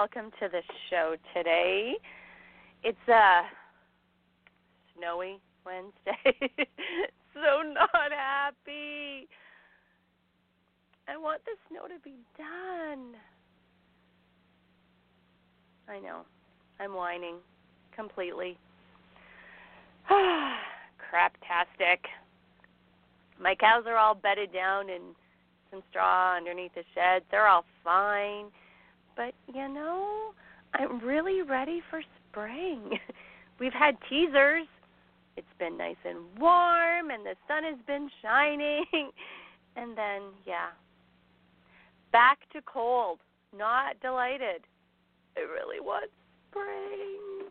Welcome to the show today. It's a snowy Wednesday. so not happy. I want the snow to be done. I know. I'm whining completely. Craptastic. My cows are all bedded down in some straw underneath the shed. They're all fine. But, you know, I'm really ready for spring. We've had teasers. It's been nice and warm, and the sun has been shining. And then, yeah, back to cold. Not delighted. I really want spring.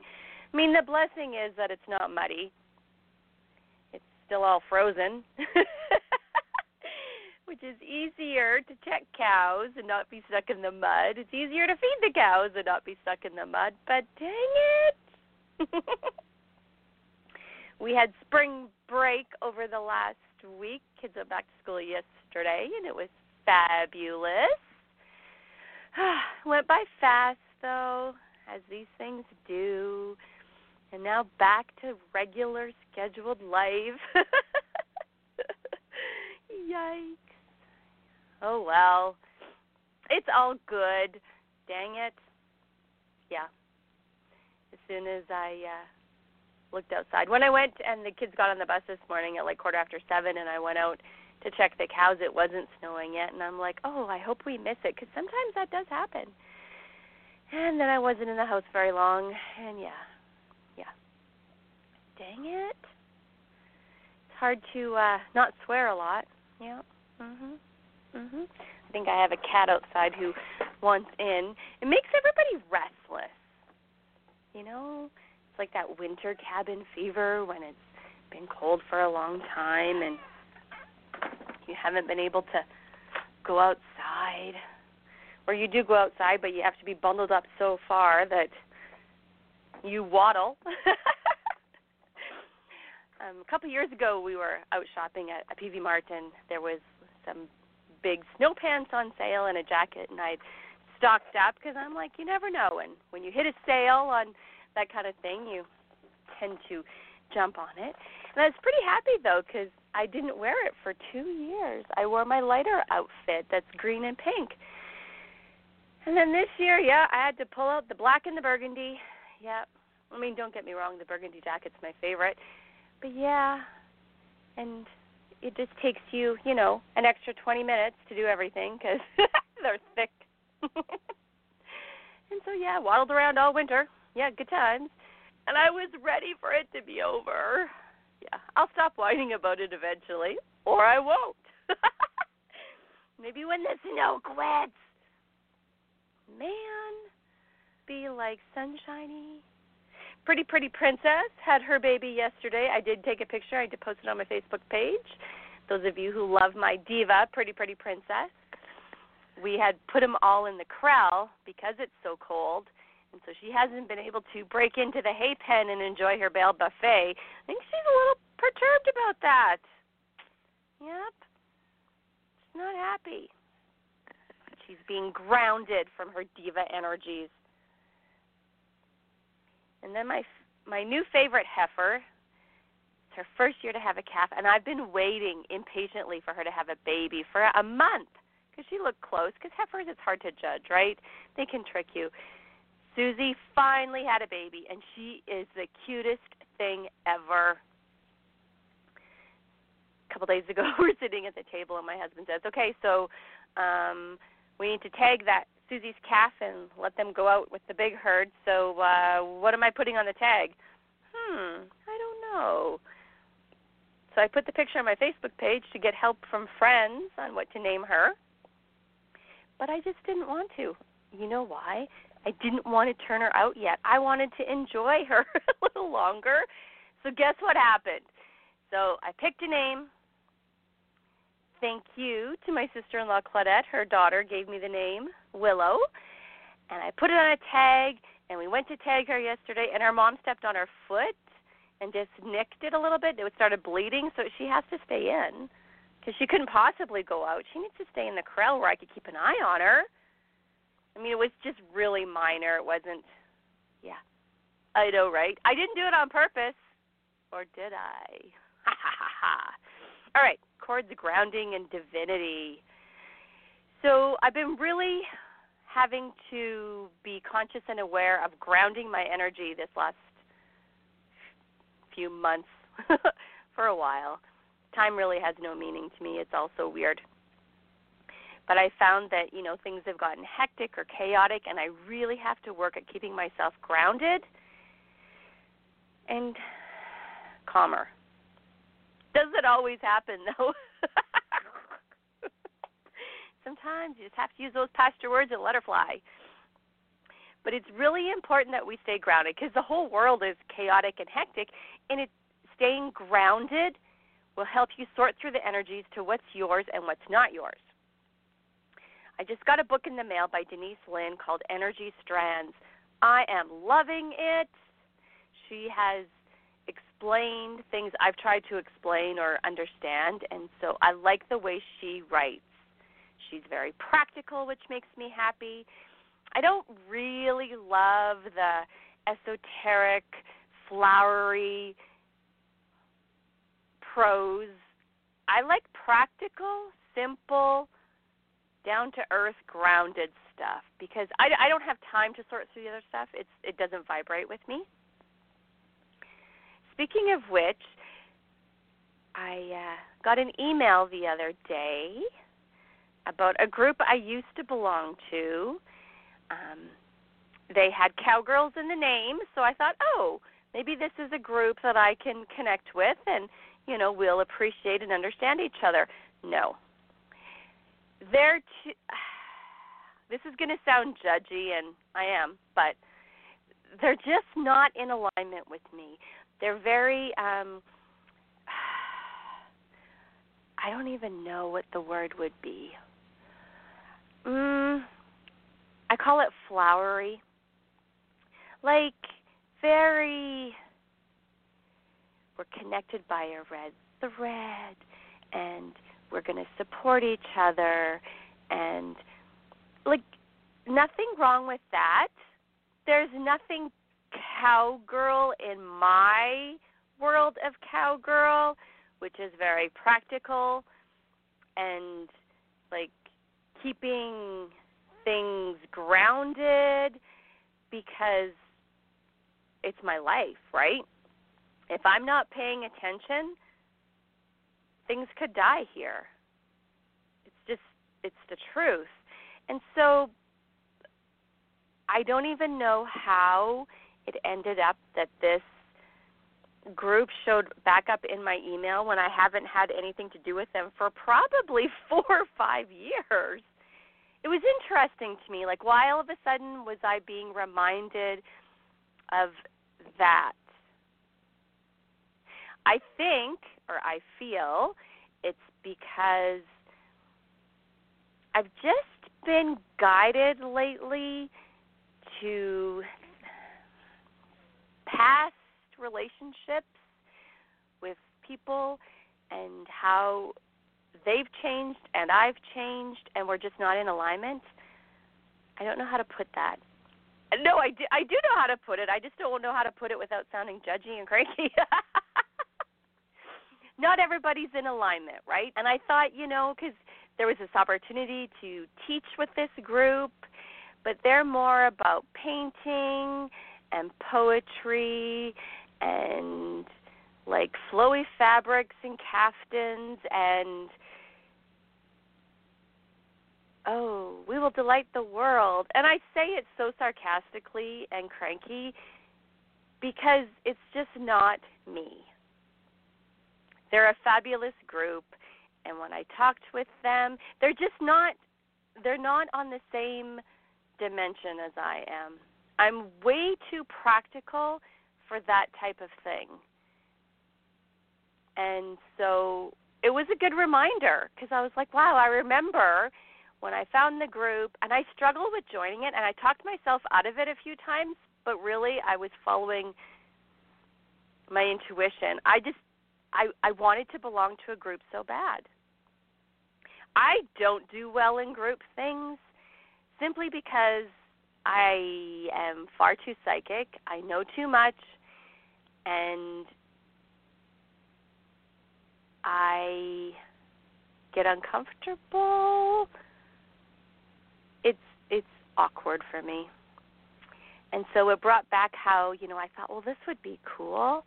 I mean, the blessing is that it's not muddy. It's still all frozen. which is easier to check cows and not be stuck in the mud. It's easier to feed the cows and not be stuck in the mud. But dang it! we had spring break over the last week. Kids went back to school yesterday, and it was fabulous. went by fast, though, as these things do. And now back to regular scheduled life. Yikes. Oh well. It's all good. Dang it. Yeah. As soon as I uh looked outside. When I went and the kids got on the bus this morning at like quarter after 7 and I went out to check the cows, it wasn't snowing yet and I'm like, "Oh, I hope we miss it cuz sometimes that does happen." And then I wasn't in the house very long and yeah. Yeah. Dang it. It's hard to uh not swear a lot. Yeah. Mhm. Mhm. I think I have a cat outside who wants in. It makes everybody restless. You know, it's like that winter cabin fever when it's been cold for a long time and you haven't been able to go outside. Or you do go outside, but you have to be bundled up so far that you waddle. um, a couple years ago, we were out shopping at a Peavey Mart, and there was some big snow pants on sale and a jacket, and I stocked up because I'm like, you never know, and when you hit a sale on that kind of thing, you tend to jump on it. And I was pretty happy though because I didn't wear it for two years. I wore my lighter outfit that's green and pink. And then this year, yeah, I had to pull out the black and the burgundy. Yeah, I mean, don't get me wrong, the burgundy jacket's my favorite. But yeah, and it just takes you, you know, an extra 20 minutes to do everything because they're thick. and so yeah, waddled around all winter. Yeah, good times. And I was ready for it to be over. Yeah, I'll stop whining about it eventually, or I won't. Maybe when the snow quits. Man, be like sunshiny Pretty Pretty Princess had her baby yesterday. I did take a picture. I did post it on my Facebook page. Those of you who love my diva, Pretty Pretty Princess, we had put them all in the corral because it's so cold, and so she hasn't been able to break into the hay pen and enjoy her bale buffet. I think she's a little perturbed about that. Yep, she's not happy. She's being grounded from her diva energies. And then my my new favorite heifer. It's her first year to have a calf, and I've been waiting impatiently for her to have a baby for a month because she looked close. Because heifers, it's hard to judge, right? They can trick you. Susie finally had a baby, and she is the cutest thing ever. A couple days ago, we we're sitting at the table, and my husband says, "Okay, so um, we need to tag that Susie's calf and let them go out with the big herd. So uh, what am I putting on the tag? Hmm, I don't know. So I put the picture on my Facebook page to get help from friends on what to name her. But I just didn't want to. You know why? I didn't want to turn her out yet. I wanted to enjoy her a little longer. So guess what happened? So I picked a name. Thank you to my sister-in-law Claudette. Her daughter gave me the name Willow, and I put it on a tag. And we went to tag her yesterday, and her mom stepped on her foot and just nicked it a little bit. It started bleeding, so she has to stay in because she couldn't possibly go out. She needs to stay in the corral where I could keep an eye on her. I mean, it was just really minor. It wasn't, yeah. I know, right? I didn't do it on purpose, or did I? Ha ha ha ha. All right, cords grounding and divinity. So I've been really having to be conscious and aware of grounding my energy this last few months for a while. Time really has no meaning to me. It's also weird. But I found that, you know, things have gotten hectic or chaotic and I really have to work at keeping myself grounded and calmer. Does it always happen though? Sometimes you just have to use those pasture words and let her fly. But it's really important that we stay grounded because the whole world is chaotic and hectic, and it staying grounded will help you sort through the energies to what's yours and what's not yours. I just got a book in the mail by Denise Linn called Energy Strands. I am loving it. She has explained things I've tried to explain or understand, and so I like the way she writes. She's very practical, which makes me happy. I don't really love the esoteric, flowery prose. I like practical, simple, down to earth, grounded stuff because I, I don't have time to sort through the other stuff. It's it doesn't vibrate with me. Speaking of which, I uh, got an email the other day about a group I used to belong to um, they had cowgirls in the name, so I thought, oh, maybe this is a group that I can connect with, and you know, we'll appreciate and understand each other. No, they're. T- this is going to sound judgy, and I am, but they're just not in alignment with me. They're very. um I don't even know what the word would be. Mm, I call it flowery. Like very we're connected by a red thread and we're going to support each other and like nothing wrong with that. There's nothing cowgirl in my world of cowgirl, which is very practical and like keeping things grounded because it's my life, right? If I'm not paying attention, things could die here. It's just it's the truth. And so I don't even know how it ended up that this group showed back up in my email when I haven't had anything to do with them for probably 4 or 5 years it was interesting to me. Like, why all of a sudden was I being reminded of that? I think, or I feel, it's because I've just been guided lately to past relationships with people and how they've changed and I've changed and we're just not in alignment. I don't know how to put that. No, I do, I do know how to put it. I just don't know how to put it without sounding judgy and cranky. not everybody's in alignment, right? And I thought, you know, because there was this opportunity to teach with this group, but they're more about painting and poetry and like flowy fabrics and caftans and oh, we will delight the world. And I say it so sarcastically and cranky because it's just not me. they're a fabulous group, and when I talked with them, they're just not they're not on the same dimension as I am. I'm way too practical for that type of thing. And so it was a good reminder because I was like, wow, I remember when I found the group and I struggled with joining it and I talked myself out of it a few times, but really I was following my intuition. I just I I wanted to belong to a group so bad. I don't do well in group things simply because I am far too psychic. I know too much and I get uncomfortable. It's it's awkward for me. And so it brought back how, you know, I thought, well, this would be cool.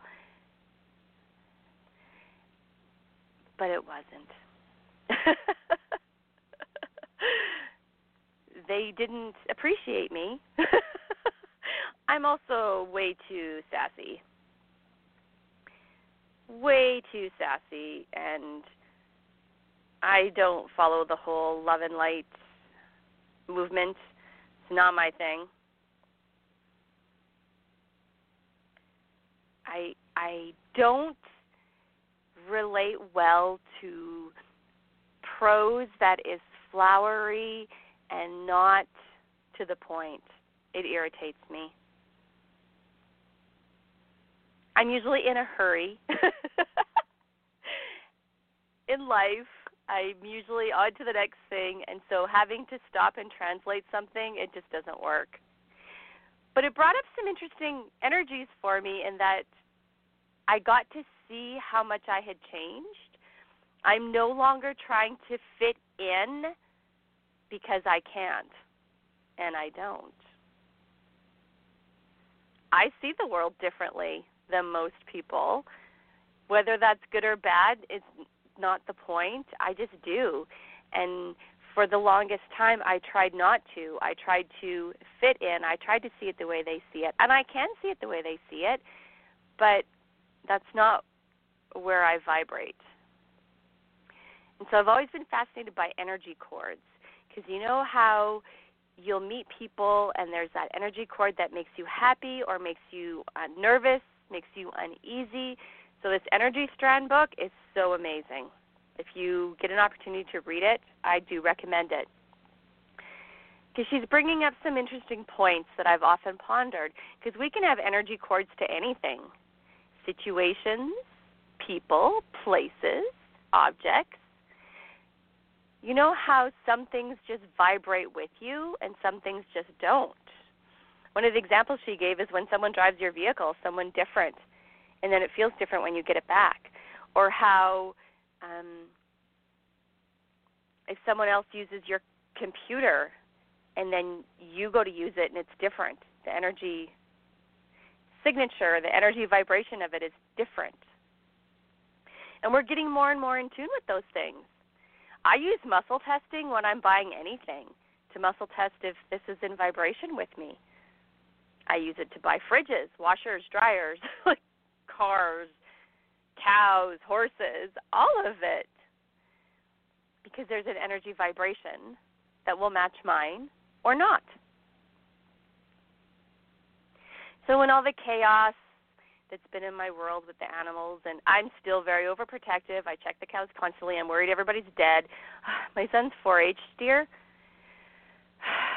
But it wasn't. they didn't appreciate me. I'm also way too sassy. Way too sassy and I don't follow the whole love and light movement. It's not my thing. I I don't relate well to prose that is flowery and not to the point. It irritates me. I'm usually in a hurry in life. I'm usually on to the next thing, and so having to stop and translate something, it just doesn't work. But it brought up some interesting energies for me in that I got to see how much I had changed. I'm no longer trying to fit in because I can't, and I don't. I see the world differently than most people. Whether that's good or bad, it's not the point. I just do. And for the longest time, I tried not to. I tried to fit in. I tried to see it the way they see it. And I can see it the way they see it, but that's not where I vibrate. And so I've always been fascinated by energy cords because you know how you'll meet people and there's that energy cord that makes you happy or makes you uh, nervous, makes you uneasy. So this energy strand book is so amazing. If you get an opportunity to read it, I do recommend it. Because she's bringing up some interesting points that I've often pondered. Because we can have energy cords to anything situations, people, places, objects. You know how some things just vibrate with you and some things just don't? One of the examples she gave is when someone drives your vehicle, someone different, and then it feels different when you get it back. Or how um, if someone else uses your computer and then you go to use it and it's different, the energy signature, the energy vibration of it is different. And we're getting more and more in tune with those things. I use muscle testing when I'm buying anything to muscle test if this is in vibration with me. I use it to buy fridges, washers, dryers, cars, cows, horses, all of it. Because there's an energy vibration that will match mine or not. So, in all the chaos that's been in my world with the animals, and I'm still very overprotective. I check the cows constantly. I'm worried everybody's dead. My son's 4-H steer.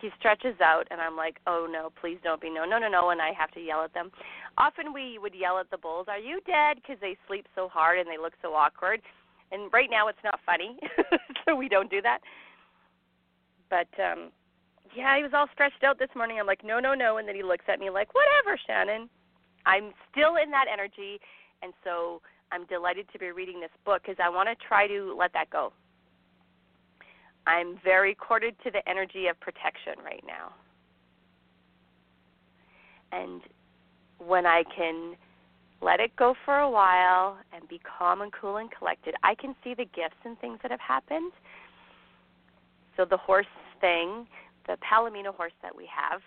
He stretches out, and I'm like, "Oh no, please don't be no, no, no, no!" And I have to yell at them. Often we would yell at the bulls, "Are you dead?" Because they sleep so hard and they look so awkward. And right now it's not funny, so we don't do that. But um yeah, he was all stretched out this morning. I'm like, no, no, no. And then he looks at me like, whatever, Shannon. I'm still in that energy, and so I'm delighted to be reading this book because I want to try to let that go. I'm very corded to the energy of protection right now. And when I can let it go for a while and be calm and cool and collected, I can see the gifts and things that have happened. So the horse thing, the Palomino horse that we have,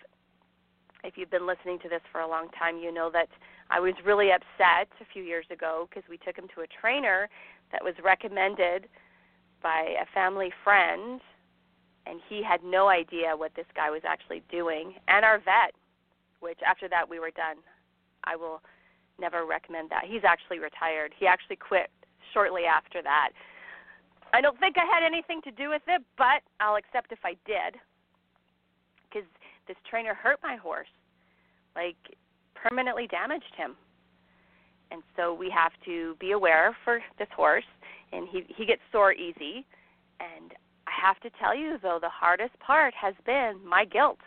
if you've been listening to this for a long time, you know that I was really upset a few years ago because we took him to a trainer that was recommended by a family friend, and he had no idea what this guy was actually doing, and our vet, which after that we were done. I will never recommend that. He's actually retired. He actually quit shortly after that. I don't think I had anything to do with it, but I'll accept if I did. Because this trainer hurt my horse, like permanently damaged him. And so we have to be aware for this horse, and he he gets sore easy. And I have to tell you though, the hardest part has been my guilt.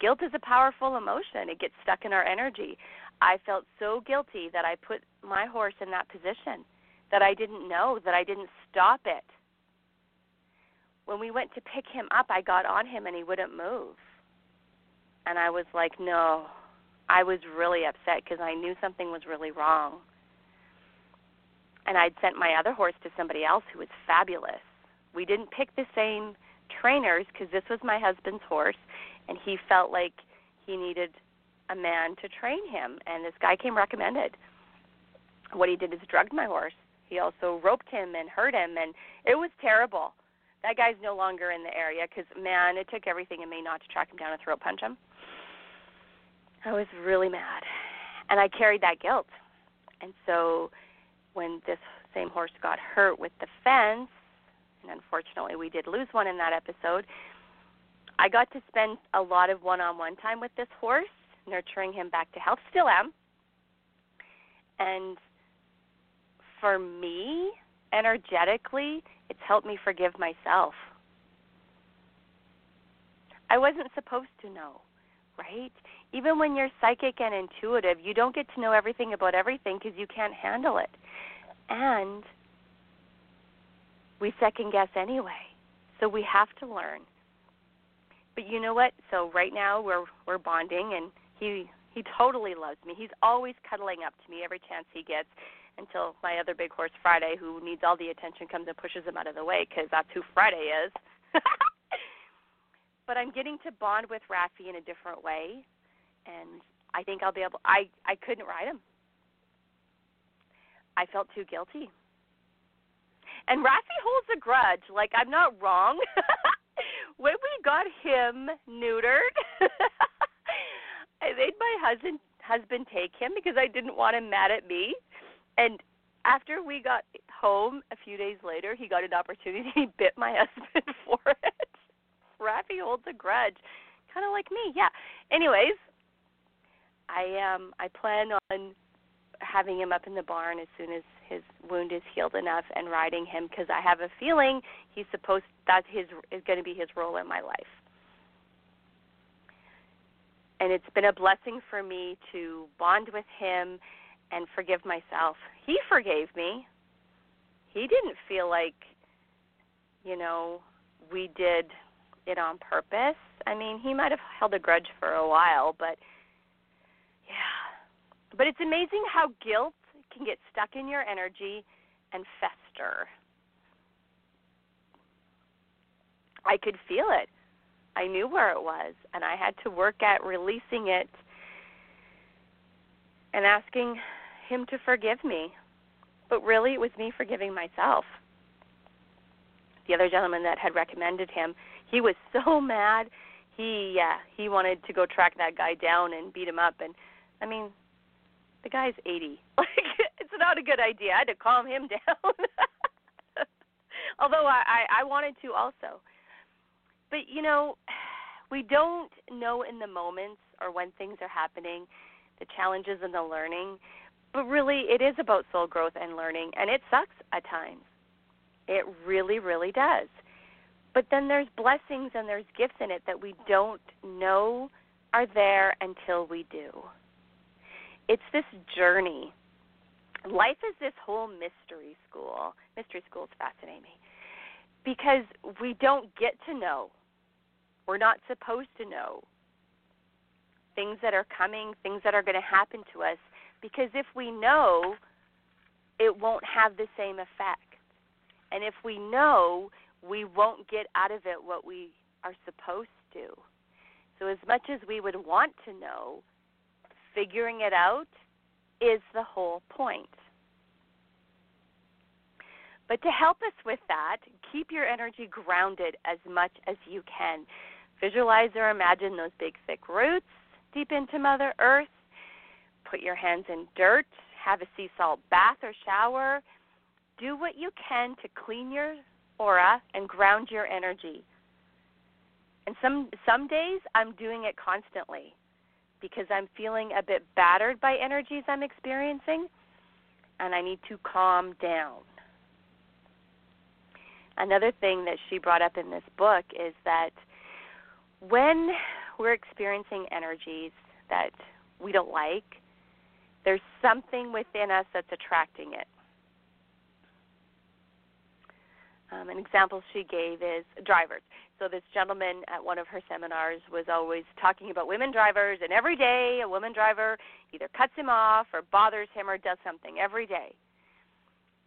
Guilt is a powerful emotion. It gets stuck in our energy. I felt so guilty that I put my horse in that position, that I didn't know, that I didn't stop it. When we went to pick him up, I got on him and he wouldn't move. And I was like, no. I was really upset because I knew something was really wrong. And I'd sent my other horse to somebody else who was fabulous. We didn't pick the same trainers because this was my husband's horse, and he felt like he needed a man to train him, and this guy came recommended. What he did is drugged my horse. He also roped him and hurt him, and it was terrible. That guy's no longer in the area because, man, it took everything in me not to track him down and throat punch him. I was really mad, and I carried that guilt. And so, when this same horse got hurt with the fence, and unfortunately we did lose one in that episode, I got to spend a lot of one-on-one time with this horse nurturing him back to health. Still am. And for me, energetically, it's helped me forgive myself. I wasn't supposed to know, right? Even when you're psychic and intuitive, you don't get to know everything about everything because you can't handle it. And we second guess anyway. So we have to learn. But you know what? So right now we're we're bonding and he he totally loves me. He's always cuddling up to me every chance he gets until my other big horse Friday, who needs all the attention, comes and pushes him out of the way because that's who Friday is. but I'm getting to bond with Rafi in a different way, and I think I'll be able. I I couldn't ride him. I felt too guilty. And Rafi holds a grudge. Like I'm not wrong. when we got him neutered. I made my husband husband take him because I didn't want him mad at me. And after we got home a few days later, he got an opportunity. He bit my husband for it. Rafi holds a grudge, kind of like me. Yeah. Anyways, I um I plan on having him up in the barn as soon as his wound is healed enough and riding him because I have a feeling he's supposed that his is going to be his role in my life and it's been a blessing for me to bond with him and forgive myself. He forgave me. He didn't feel like, you know, we did it on purpose. I mean, he might have held a grudge for a while, but. But it's amazing how guilt can get stuck in your energy and fester. I could feel it. I knew where it was, and I had to work at releasing it and asking him to forgive me. But really, it was me forgiving myself. The other gentleman that had recommended him, he was so mad. He yeah, he wanted to go track that guy down and beat him up and I mean, the guy's 80. Like it's not a good idea. I had to calm him down. Although I, I I wanted to also but you know, we don't know in the moments or when things are happening the challenges and the learning, but really it is about soul growth and learning, and it sucks at times. It really, really does. But then there's blessings and there's gifts in it that we don't know are there until we do. It's this journey. Life is this whole mystery school. Mystery schools fascinate me because we don't get to know we're not supposed to know things that are coming, things that are going to happen to us, because if we know, it won't have the same effect. And if we know, we won't get out of it what we are supposed to. So, as much as we would want to know, figuring it out is the whole point. But to help us with that, keep your energy grounded as much as you can. Visualize or imagine those big, thick roots deep into Mother Earth. Put your hands in dirt. Have a sea salt bath or shower. Do what you can to clean your aura and ground your energy. And some some days I'm doing it constantly because I'm feeling a bit battered by energies I'm experiencing and I need to calm down. Another thing that she brought up in this book is that when we're experiencing energies that we don't like, there's something within us that's attracting it. Um, an example she gave is drivers. So this gentleman at one of her seminars was always talking about women drivers, and every day a woman driver either cuts him off or bothers him or does something every day.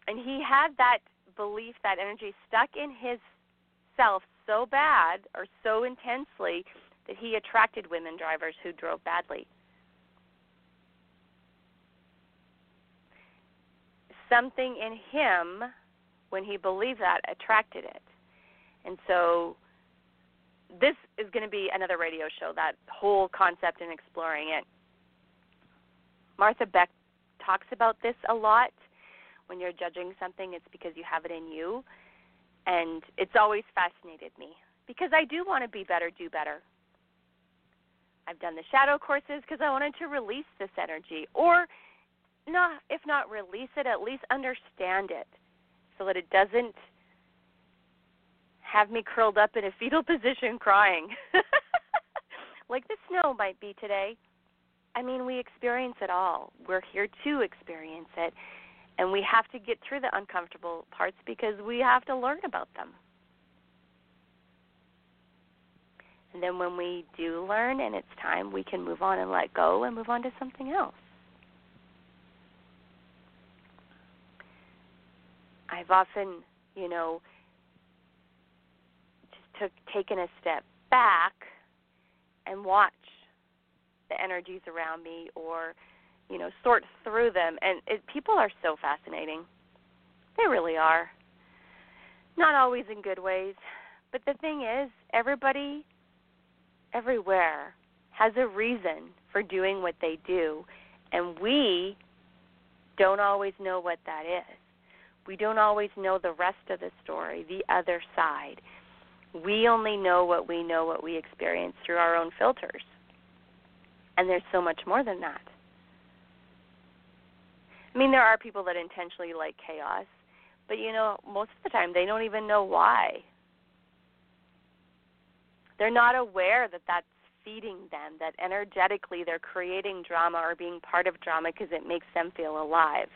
And he had that belief, that energy stuck in his self so bad or so intensely that he attracted women drivers who drove badly. Something in him, when he believed that, attracted it. And so this is going to be another radio show, that whole concept and exploring it. Martha Beck talks about this a lot. When you're judging something, it's because you have it in you. And it's always fascinated me because I do want to be better, do better. I've done the shadow courses because I wanted to release this energy, or not, if not release it, at least understand it, so that it doesn't have me curled up in a fetal position crying, like the snow might be today. I mean, we experience it all. We're here to experience it, and we have to get through the uncomfortable parts because we have to learn about them. And then when we do learn and it's time, we can move on and let go and move on to something else. I've often, you know, just took taken a step back and watch the energies around me or you know sort through them. And it, people are so fascinating. They really are. Not always in good ways. But the thing is everybody everywhere has a reason for doing what they do, and we don't always know what that is. We don't always know the rest of the story, the other side. We only know what we know, what we experience through our own filters. And there's so much more than that. I mean, there are people that intentionally like chaos, but you know, most of the time they don't even know why. They're not aware that that's feeding them, that energetically they're creating drama or being part of drama because it makes them feel alive.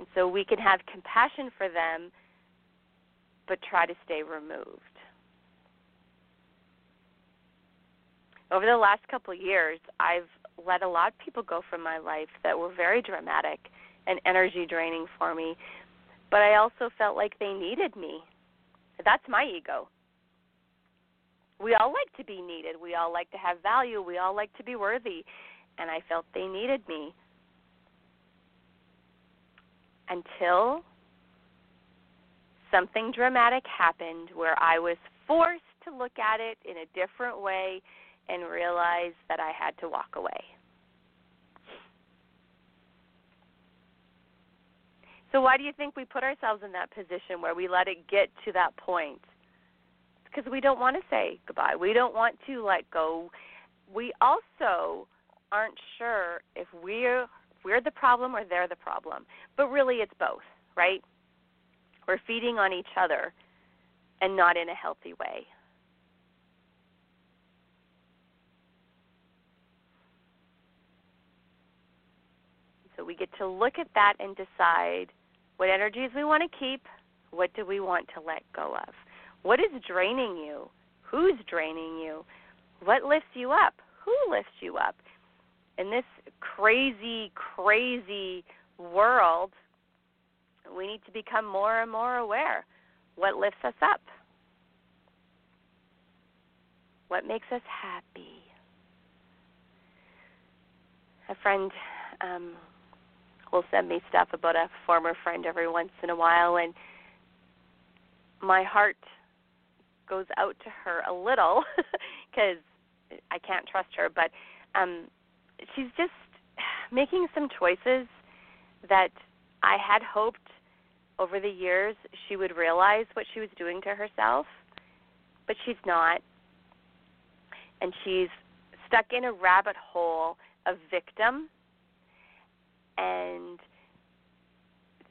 And so we can have compassion for them, but try to stay removed. Over the last couple of years, I've let a lot of people go from my life that were very dramatic and energy draining for me, but I also felt like they needed me. That's my ego we all like to be needed. We all like to have value. We all like to be worthy. And I felt they needed me. Until something dramatic happened where I was forced to look at it in a different way and realize that I had to walk away. So, why do you think we put ourselves in that position where we let it get to that point? because we don't want to say goodbye. We don't want to let go. We also aren't sure if we're we're the problem or they're the problem. But really it's both, right? We're feeding on each other and not in a healthy way. So we get to look at that and decide what energies we want to keep, what do we want to let go of. What is draining you? Who's draining you? What lifts you up? Who lifts you up? In this crazy, crazy world, we need to become more and more aware. What lifts us up? What makes us happy? a friend um will send me stuff about a former friend every once in a while and my heart goes out to her a little because I can't trust her, but um she's just making some choices that I had hoped over the years she would realize what she was doing to herself, but she's not. And she's stuck in a rabbit hole of victim and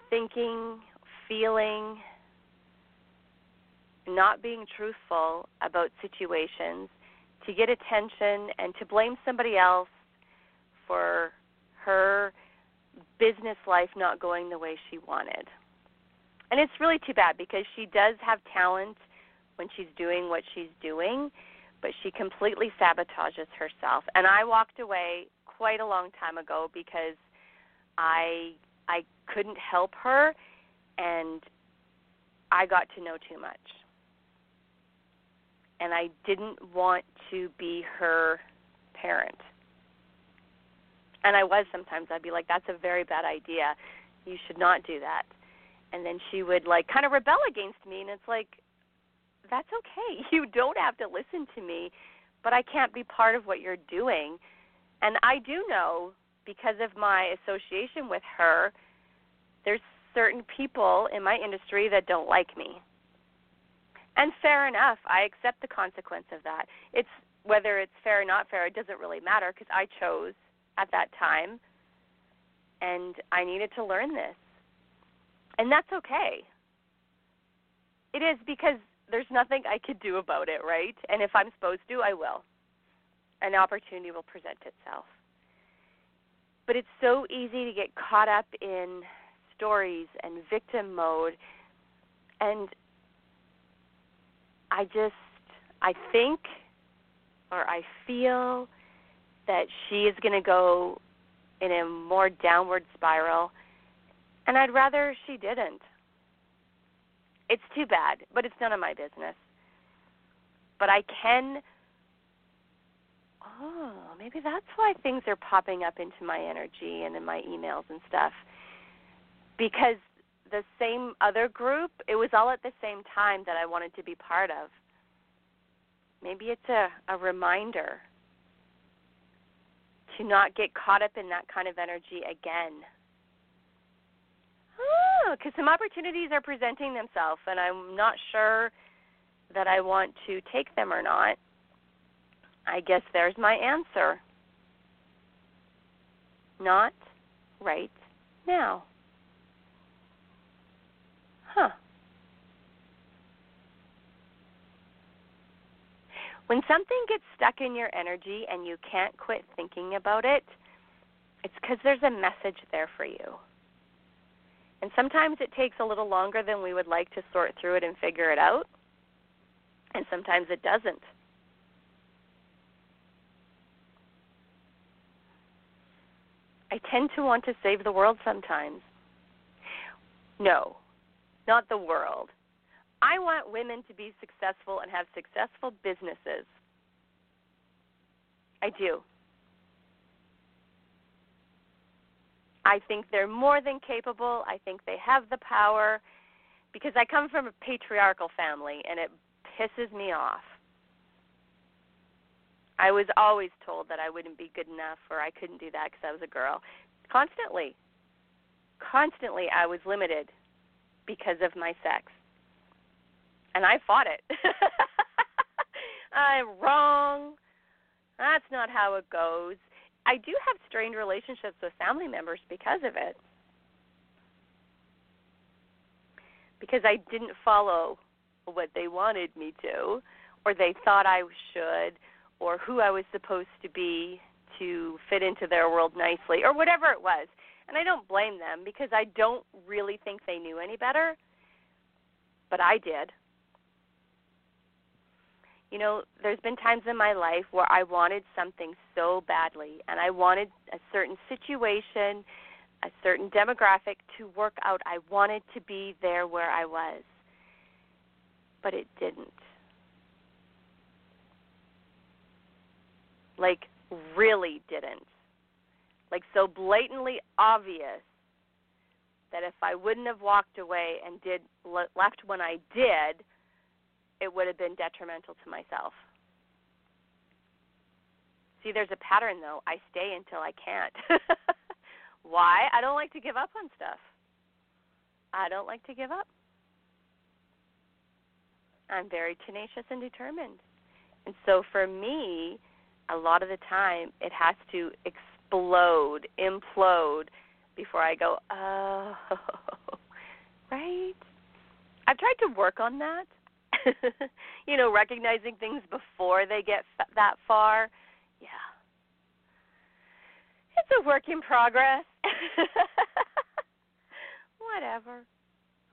thinking, feeling, not being truthful about situations to get attention and to blame somebody else for her business life not going the way she wanted. And it's really too bad because she does have talent when she's doing what she's doing, but she completely sabotages herself. And I walked away quite a long time ago because I I couldn't help her and I got to know too much. And I didn't want to be her parent. And I was sometimes I'd be like that's a very bad idea. You should not do that. And then she would like kind of rebel against me and it's like that's okay. You don't have to listen to me, but I can't be part of what you're doing. And I do know because of my association with her, there's certain people in my industry that don't like me. And fair enough, I accept the consequence of that. It's whether it's fair or not fair, it doesn't really matter because I chose at that time and I needed to learn this. And that's okay. It is because there's nothing I could do about it, right? And if I'm supposed to, I will. An opportunity will present itself. But it's so easy to get caught up in stories and victim mode. And I just, I think or I feel that she is going to go in a more downward spiral. And I'd rather she didn't. It's too bad, but it's none of my business. But I can oh, maybe that's why things are popping up into my energy and in my emails and stuff. Because the same other group, it was all at the same time that I wanted to be part of. Maybe it's a, a reminder to not get caught up in that kind of energy again. Ah, oh, because some opportunities are presenting themselves, and I'm not sure that I want to take them or not. I guess there's my answer. Not right now. Huh. When something gets stuck in your energy and you can't quit thinking about it, it's because there's a message there for you. And sometimes it takes a little longer than we would like to sort through it and figure it out. And sometimes it doesn't. I tend to want to save the world sometimes. No, not the world. I want women to be successful and have successful businesses. I do. I think they're more than capable. I think they have the power because I come from a patriarchal family and it pisses me off. I was always told that I wouldn't be good enough or I couldn't do that because I was a girl. Constantly. Constantly, I was limited because of my sex. And I fought it. I'm wrong. That's not how it goes. I do have strained relationships with family members because of it. Because I didn't follow what they wanted me to, or they thought I should, or who I was supposed to be to fit into their world nicely or whatever it was. And I don't blame them because I don't really think they knew any better. But I did. You know, there's been times in my life where I wanted something so badly and I wanted a certain situation, a certain demographic to work out. I wanted to be there where I was. But it didn't. like really didn't. Like so blatantly obvious that if I wouldn't have walked away and did left when I did, it would have been detrimental to myself. See, there's a pattern though. I stay until I can't. Why? I don't like to give up on stuff. I don't like to give up. I'm very tenacious and determined. And so for me, a lot of the time it has to explode, implode before I go, oh, right? I've tried to work on that. you know, recognizing things before they get f- that far. Yeah. It's a work in progress. Whatever.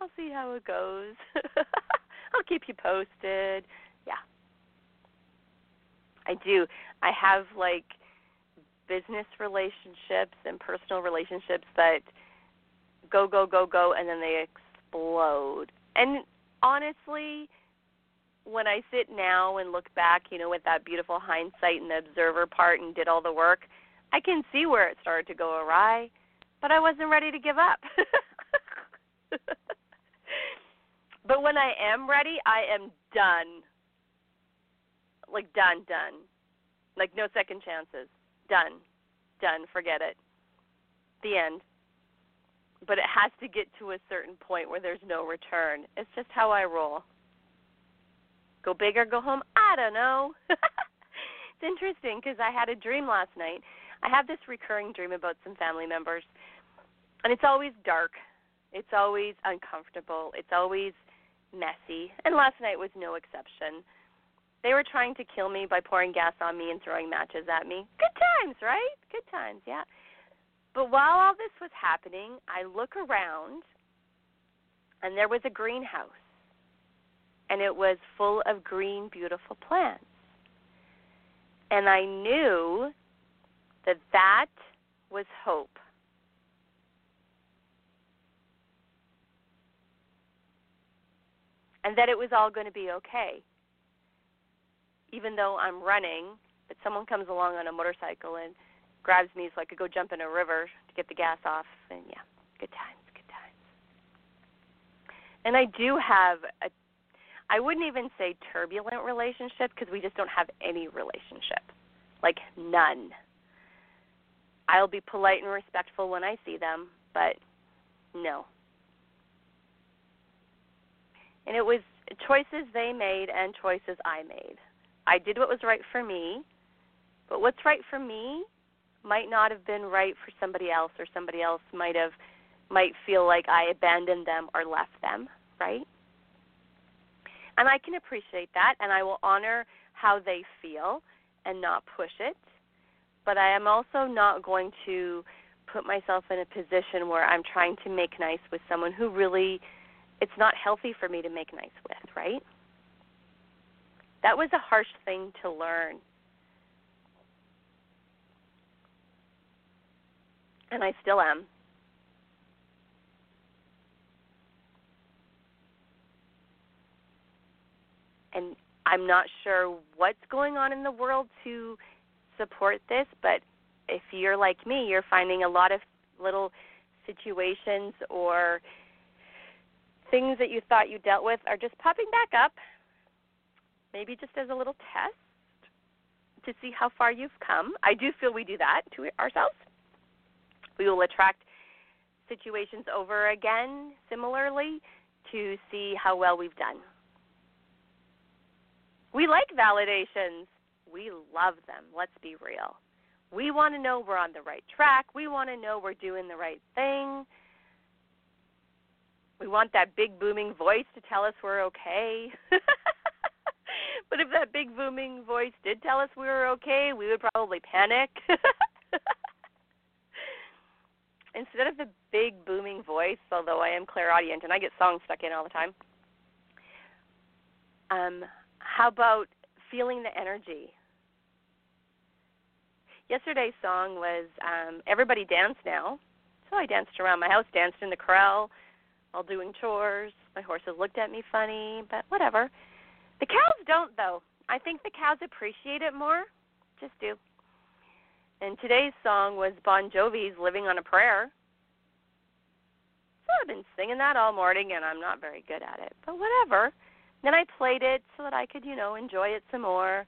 I'll see how it goes. I'll keep you posted. Yeah. I do. I have like business relationships and personal relationships that go go go go and then they explode. And honestly, when I sit now and look back, you know, with that beautiful hindsight and the observer part and did all the work, I can see where it started to go awry, but I wasn't ready to give up. but when I am ready, I am done. Like done, done. Like no second chances. Done. Done. Forget it. The end. But it has to get to a certain point where there's no return. It's just how I roll. Go big or go home? I don't know. it's interesting because I had a dream last night. I have this recurring dream about some family members, and it's always dark. It's always uncomfortable. It's always messy. And last night was no exception. They were trying to kill me by pouring gas on me and throwing matches at me. Good times, right? Good times, yeah. But while all this was happening, I look around and there was a greenhouse. And it was full of green, beautiful plants. And I knew that that was hope. And that it was all going to be okay even though I'm running, but someone comes along on a motorcycle and grabs me so I could go jump in a river to get the gas off. And yeah, good times, good times. And I do have a, I wouldn't even say turbulent relationship because we just don't have any relationship, like none. I'll be polite and respectful when I see them, but no. And it was choices they made and choices I made. I did what was right for me, but what's right for me might not have been right for somebody else or somebody else might have might feel like I abandoned them or left them, right? And I can appreciate that and I will honor how they feel and not push it. But I am also not going to put myself in a position where I'm trying to make nice with someone who really it's not healthy for me to make nice with, right? That was a harsh thing to learn. And I still am. And I'm not sure what's going on in the world to support this, but if you're like me, you're finding a lot of little situations or things that you thought you dealt with are just popping back up maybe just as a little test to see how far you've come. I do feel we do that to ourselves. We will attract situations over again similarly to see how well we've done. We like validations. We love them. Let's be real. We want to know we're on the right track. We want to know we're doing the right thing. We want that big booming voice to tell us we're okay. but if that big booming voice did tell us we were okay, we would probably panic. Instead of the big booming voice, although I am clairaudient and I get songs stuck in all the time, um, how about feeling the energy? Yesterday's song was um, Everybody Dance Now. So I danced around my house, danced in the corral while doing chores. My horses looked at me funny, but whatever. The cows don't, though. I think the cows appreciate it more. Just do. And today's song was Bon Jovi's Living on a Prayer. So I've been singing that all morning and I'm not very good at it, but whatever. Then I played it so that I could, you know, enjoy it some more.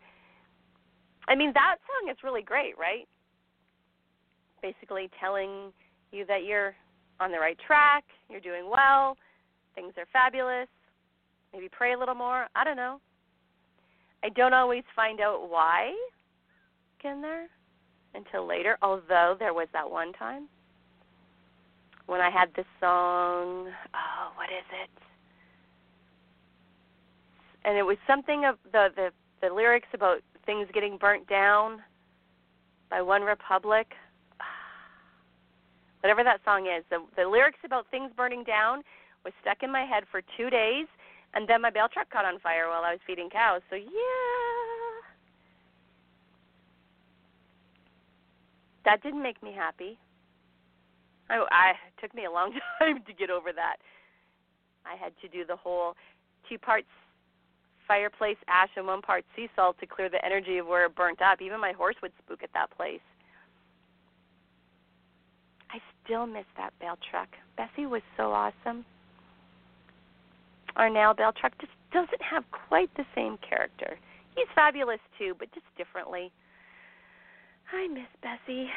I mean, that song is really great, right? Basically telling you that you're on the right track, you're doing well, things are fabulous. Maybe pray a little more. I don't know. I don't always find out why in there until later, although there was that one time when I had this song, oh, what is it? And it was something of the the the lyrics about things getting burnt down by One Republic. Whatever that song is, the the lyrics about things burning down was stuck in my head for 2 days and then my bale truck caught on fire while I was feeding cows. So yeah. That didn't make me happy. I, I it took me a long time to get over that. I had to do the whole two parts fireplace ash and one part sea salt to clear the energy of where it burnt up. Even my horse would spook at that place. I still miss that bale truck. Bessie was so awesome. Our nail bale truck just doesn't have quite the same character. He's fabulous too, but just differently. I miss Bessie.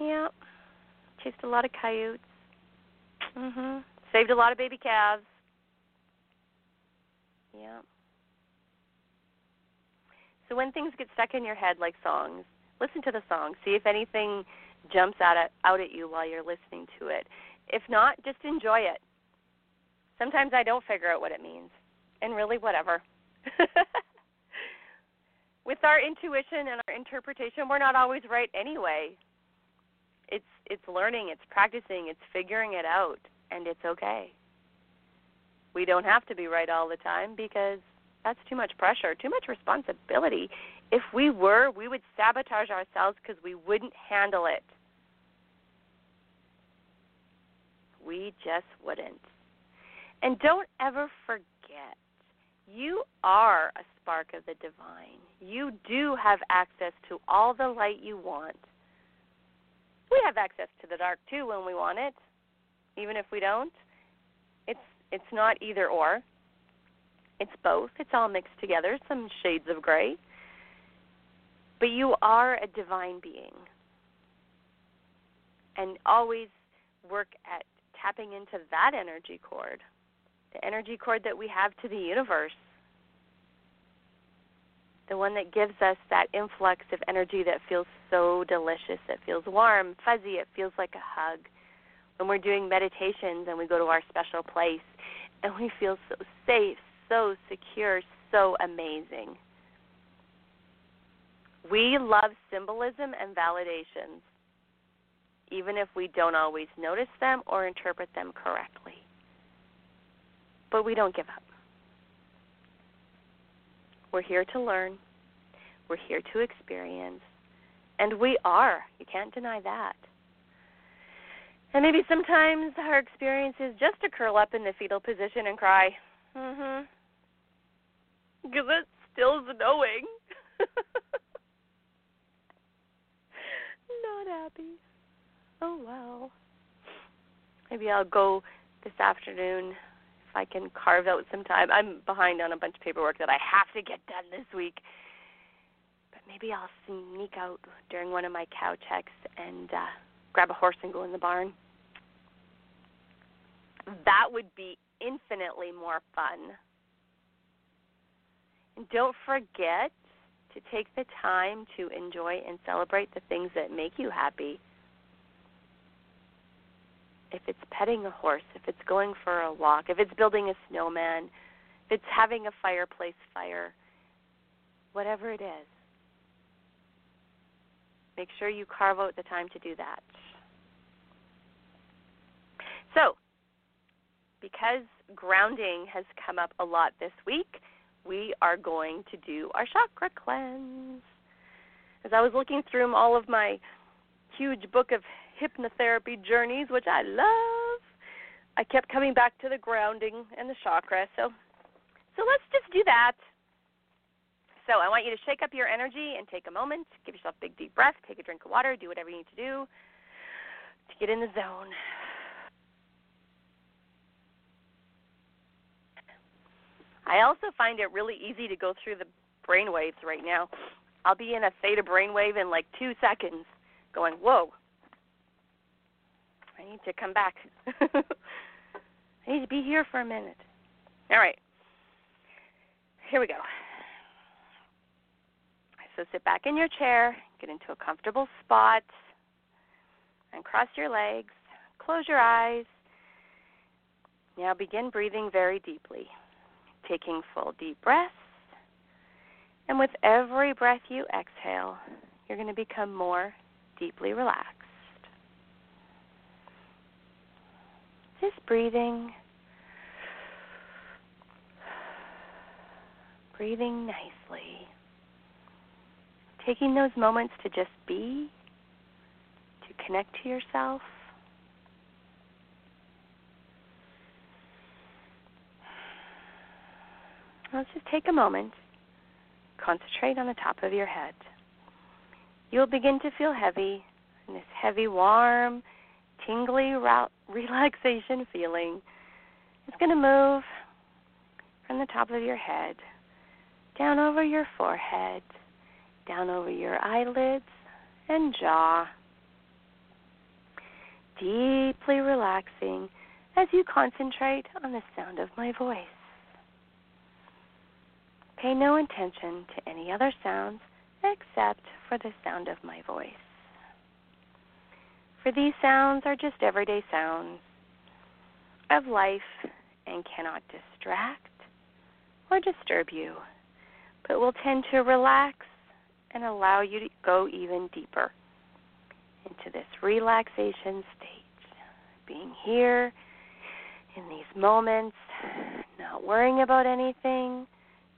Yeah. Chased a lot of coyotes. Mhm. Saved a lot of baby calves. Yeah. So when things get stuck in your head like songs, listen to the song. See if anything jumps out at out at you while you're listening to it. If not, just enjoy it. Sometimes I don't figure out what it means, and really, whatever. With our intuition and our interpretation, we're not always right anyway. It's it's learning, it's practicing, it's figuring it out, and it's okay. We don't have to be right all the time because that's too much pressure, too much responsibility. If we were, we would sabotage ourselves because we wouldn't handle it. We just wouldn't. And don't ever forget, you are a spark of the divine. You do have access to all the light you want. We have access to the dark too when we want it, even if we don't. It's it's not either or. It's both. It's all mixed together, some shades of gray. But you are a divine being. And always work at tapping into that energy cord the energy cord that we have to the universe, the one that gives us that influx of energy that feels so delicious, it feels warm, fuzzy, it feels like a hug. When we're doing meditations and we go to our special place and we feel so safe, so secure, so amazing. We love symbolism and validations, even if we don't always notice them or interpret them correctly. But we don't give up. We're here to learn. We're here to experience. And we are. You can't deny that. And maybe sometimes our experience is just to curl up in the fetal position and cry. Mhm. Because it still's knowing. Not happy. Oh well. Maybe I'll go this afternoon if I can carve out some time. I'm behind on a bunch of paperwork that I have to get done this week. But maybe I'll sneak out during one of my cow checks and uh grab a horse and go in the barn. That would be infinitely more fun. Don't forget to take the time to enjoy and celebrate the things that make you happy if it's petting a horse, if it's going for a walk, if it's building a snowman, if it's having a fireplace fire, whatever it is, make sure you carve out the time to do that. So, because grounding has come up a lot this week, we are going to do our chakra cleanse. As I was looking through all of my huge book of hypnotherapy journeys, which I love. I kept coming back to the grounding and the chakra. So so let's just do that. So I want you to shake up your energy and take a moment. Give yourself a big deep breath. Take a drink of water. Do whatever you need to do to get in the zone. I also find it really easy to go through the brain waves right now. I'll be in a theta brainwave in like two seconds, going, whoa, I need to come back. I need to be here for a minute. All right. Here we go. So sit back in your chair, get into a comfortable spot, and cross your legs. Close your eyes. Now begin breathing very deeply, taking full deep breaths. And with every breath you exhale, you're going to become more deeply relaxed. Just breathing. Breathing nicely. Taking those moments to just be, to connect to yourself. Let's just take a moment. Concentrate on the top of your head. You'll begin to feel heavy, and this heavy, warm, tingly relaxation feeling is going to move from the top of your head down over your forehead, down over your eyelids and jaw, deeply relaxing as you concentrate on the sound of my voice. Pay no attention to any other sounds except for the sound of my voice for these sounds are just everyday sounds of life and cannot distract or disturb you, but will tend to relax and allow you to go even deeper into this relaxation state. Being here in these moments, not worrying about anything,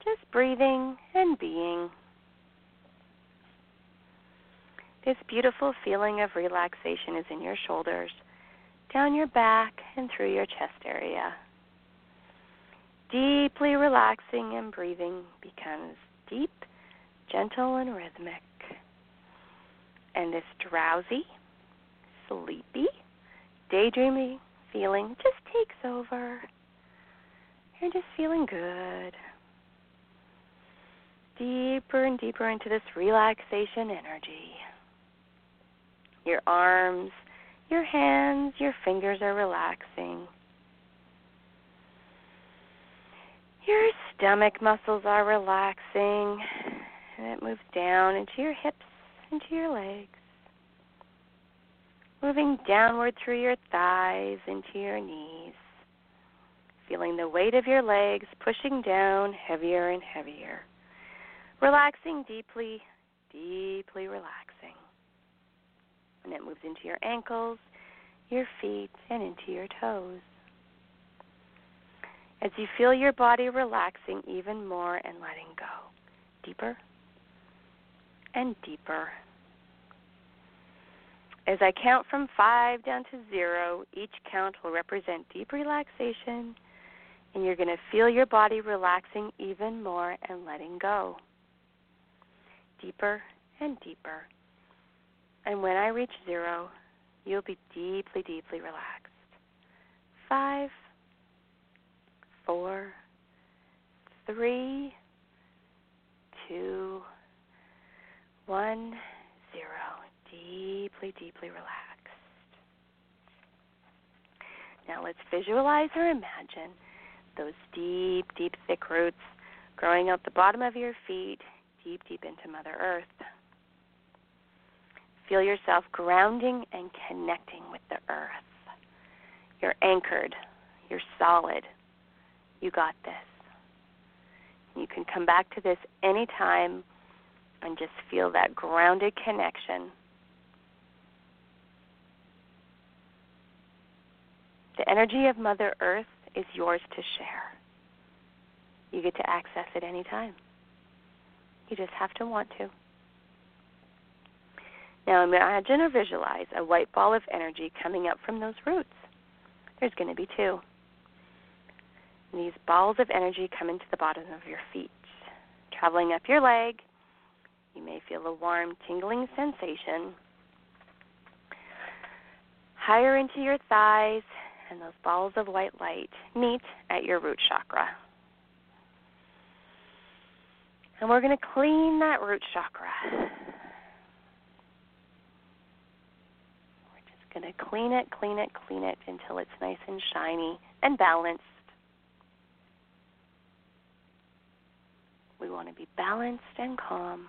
just breathing and being. This beautiful feeling of relaxation is in your shoulders, down your back, and through your chest area. Deeply relaxing and breathing becomes deep, gentle, and rhythmic. And this drowsy, sleepy, daydreamy feeling just takes over. You're just feeling good. Deeper and deeper into this relaxation energy. Your arms, your hands, your fingers are relaxing. Your stomach muscles are relaxing, and it moves down into your hips, into your legs. Moving downward through your thighs, into your knees. Feeling the weight of your legs pushing down heavier and heavier. Relaxing deeply, deeply relaxing and it moves into your ankles, your feet, and into your toes. As you feel your body relaxing even more and letting go, deeper and deeper. As I count from five down to zero, each count will represent deep relaxation, and you're going to feel your body relaxing even more and letting go. Deeper and deeper. And when I reach zero, you'll be deeply, deeply relaxed. Five, four, three, two, one, zero. Deeply, deeply relaxed. Now let's visualize or imagine those deep, deep, thick roots growing out the bottom of your feet, deep, deep into Mother Earth. Feel yourself grounding and connecting with the earth. You're anchored. You're solid. You got this. You can come back to this anytime and just feel that grounded connection. The energy of Mother Earth is yours to share. You get to access it anytime. You just have to want to. Now imagine or visualize a white ball of energy coming up from those roots. There's going to be two. And these balls of energy come into the bottom of your feet. traveling up your leg. You may feel a warm, tingling sensation. Higher into your thighs, and those balls of white light meet at your root chakra. And we're going to clean that root chakra. We're just going to clean it, clean it, clean it until it's nice and shiny and balanced. We want to be balanced and calm.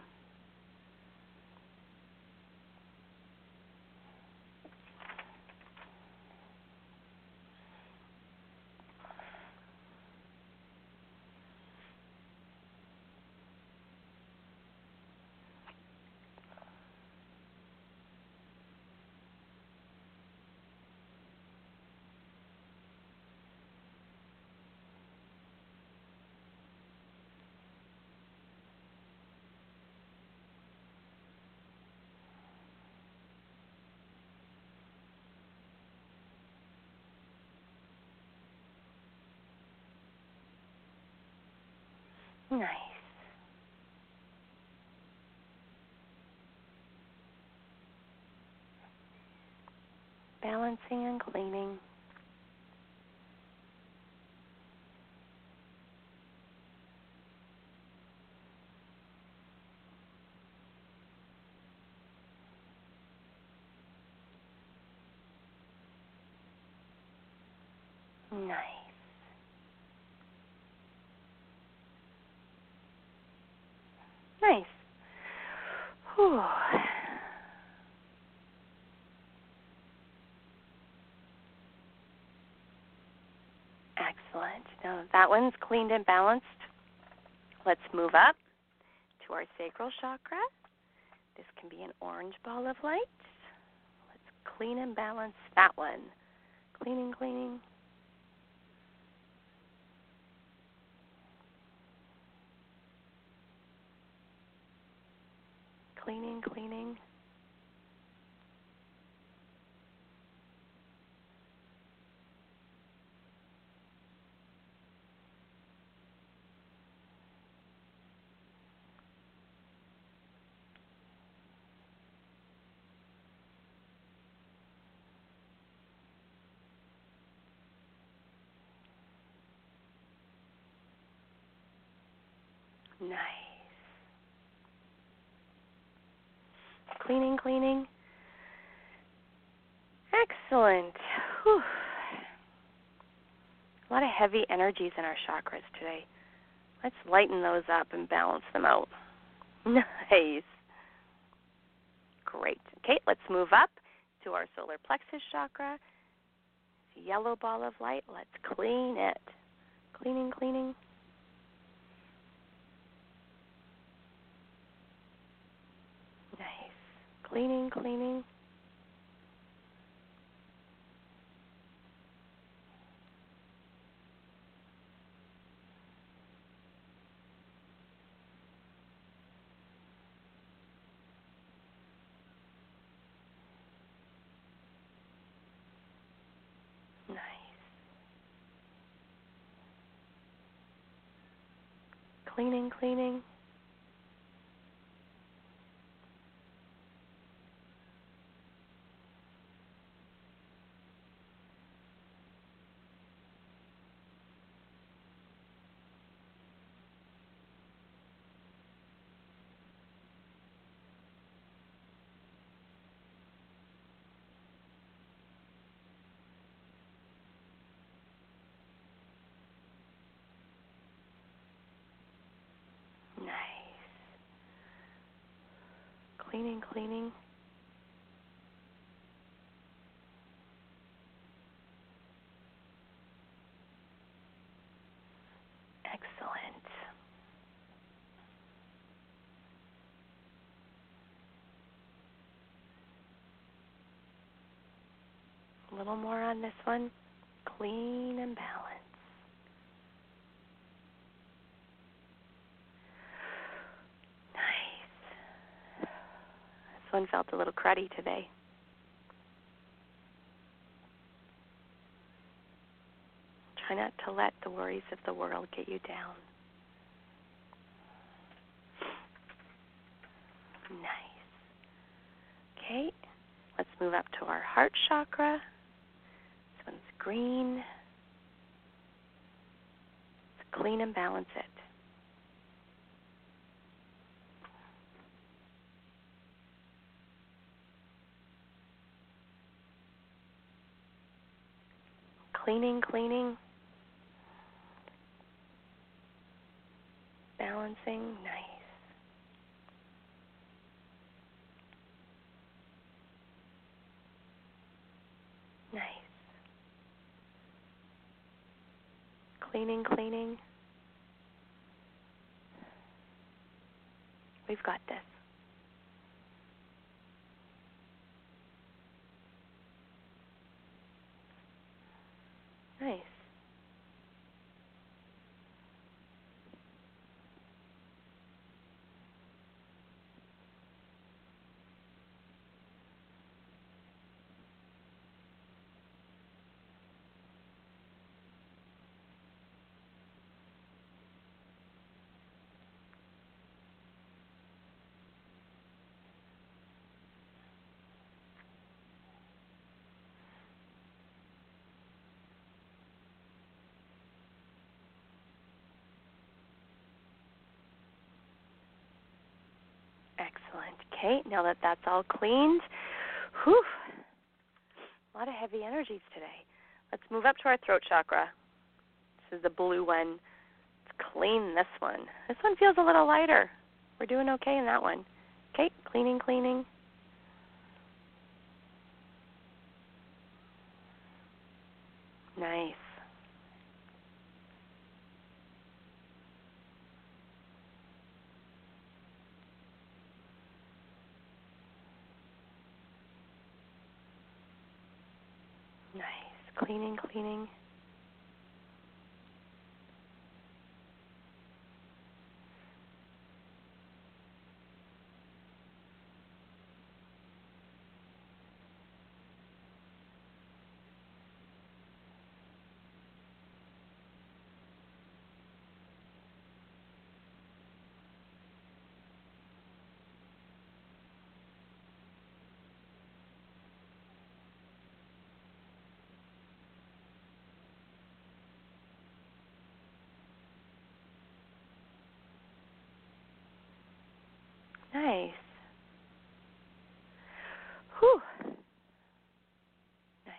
Nice. Balancing and cleaning. Nice. Nice. Whew. That one's cleaned and balanced. Let's move up to our sacral chakra. This can be an orange ball of light. Let's clean and balance that one. Cleaning, cleaning. cleaning, cleaning. Nice. Cleaning, cleaning. Excellent. Whew. A lot of heavy energies in our chakras today. Let's lighten those up and balance them out. Nice. Great. Okay, let's move up to our solar plexus chakra. Yellow ball of light. Let's clean it. Cleaning, cleaning. Cleaning, cleaning. Nice. Cleaning, cleaning. Cleaning, cleaning. Excellent. A little more on this one. Clean and balanced. One felt a little cruddy today. Try not to let the worries of the world get you down. Nice. Okay, let's move up to our heart chakra. This one's green. Clean and balance it. Cleaning, cleaning. Balancing, nice. Nice. Cleaning, cleaning. We've got this. Nice. Excellent. Okay, now that that's all cleaned, whew, a lot of heavy energies today. Let's move up to our throat chakra. This is the blue one. Let's clean this one. This one feels a little lighter. We're doing okay in that one. Okay, cleaning, cleaning. Nice. Nice. Cleaning, cleaning. Nice. Whew. Nice.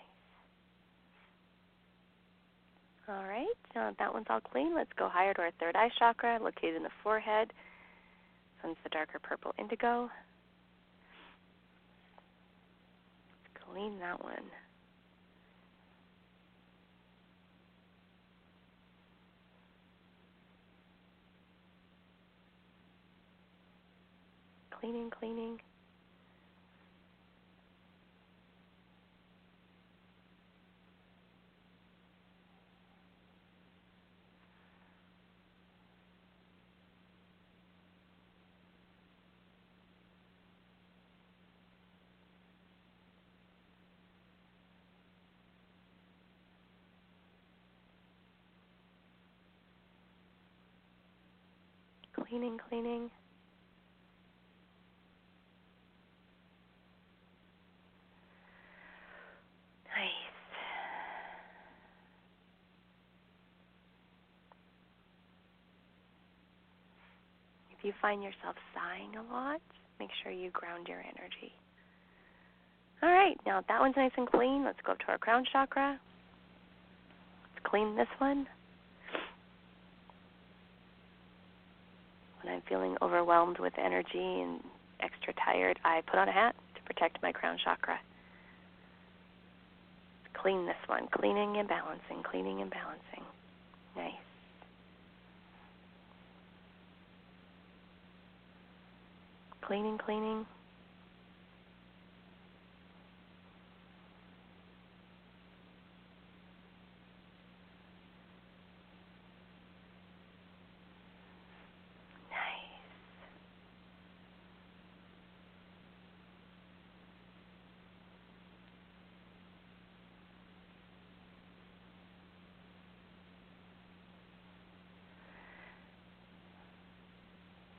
All right, now that one's all clean, let's go higher to our third eye chakra, located in the forehead. This the darker purple indigo. Let's clean that one. Cleaning, cleaning. Cleaning, cleaning. If you find yourself sighing a lot, make sure you ground your energy. All right, now that one's nice and clean. Let's go up to our crown chakra. Let's clean this one. When I'm feeling overwhelmed with energy and extra tired, I put on a hat to protect my crown chakra. Clean this one. Cleaning and balancing, cleaning and balancing. Nice. Cleaning, cleaning.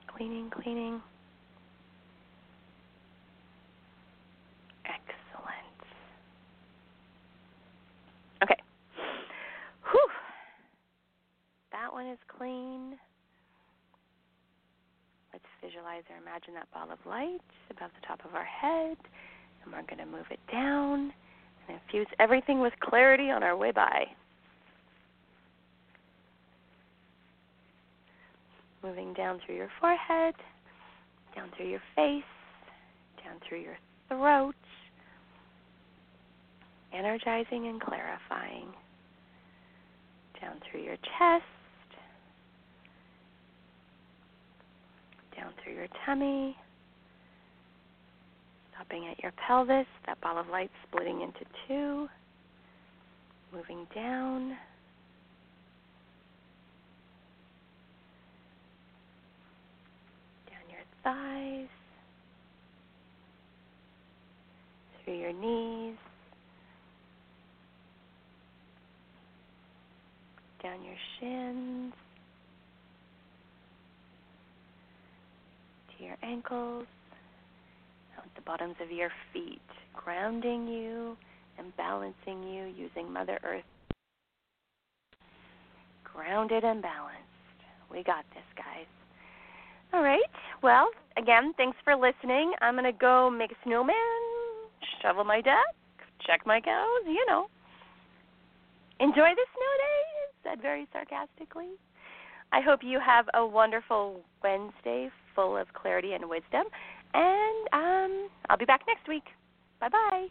Cleaning, cleaning. that one is clean. Let's visualize or imagine that ball of light above the top of our head, and we're going to move it down and infuse everything with clarity on our way by. Moving down through your forehead, down through your face, down through your throat, energizing and clarifying. Down through your chest, down through your tummy, stopping at your pelvis, that ball of light splitting into two, moving down. Down your thighs, through your knees, down your shins, your ankles, out the bottoms of your feet, grounding you and balancing you using Mother Earth. Grounded and balanced. We got this, guys. All right. Well, again, thanks for listening. I'm going to go make a snowman, shovel my deck, check my cows, you know. Enjoy the snow day, said very sarcastically. I hope you have a wonderful Wednesday full of clarity and wisdom. And um, I'll be back next week. Bye bye.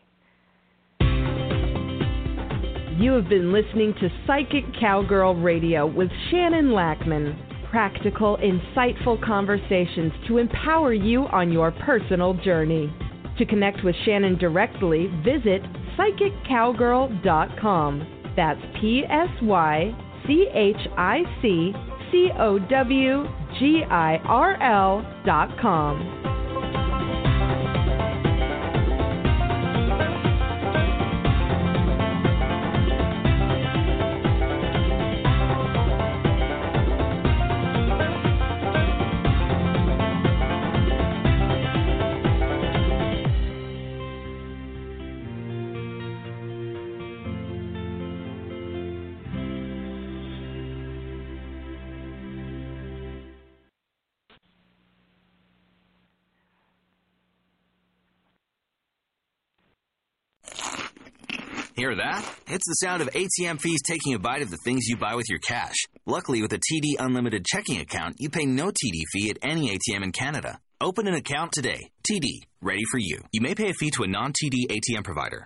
You have been listening to Psychic Cowgirl Radio with Shannon Lackman. Practical, insightful conversations to empower you on your personal journey. To connect with Shannon directly, visit psychiccowgirl.com. That's P S Y C H I C C O W G Hear that? It's the sound of ATM fees taking a bite of the things you buy with your cash. Luckily, with a TD Unlimited checking account, you pay no TD fee at any ATM in Canada. Open an account today. TD, ready for you. You may pay a fee to a non TD ATM provider.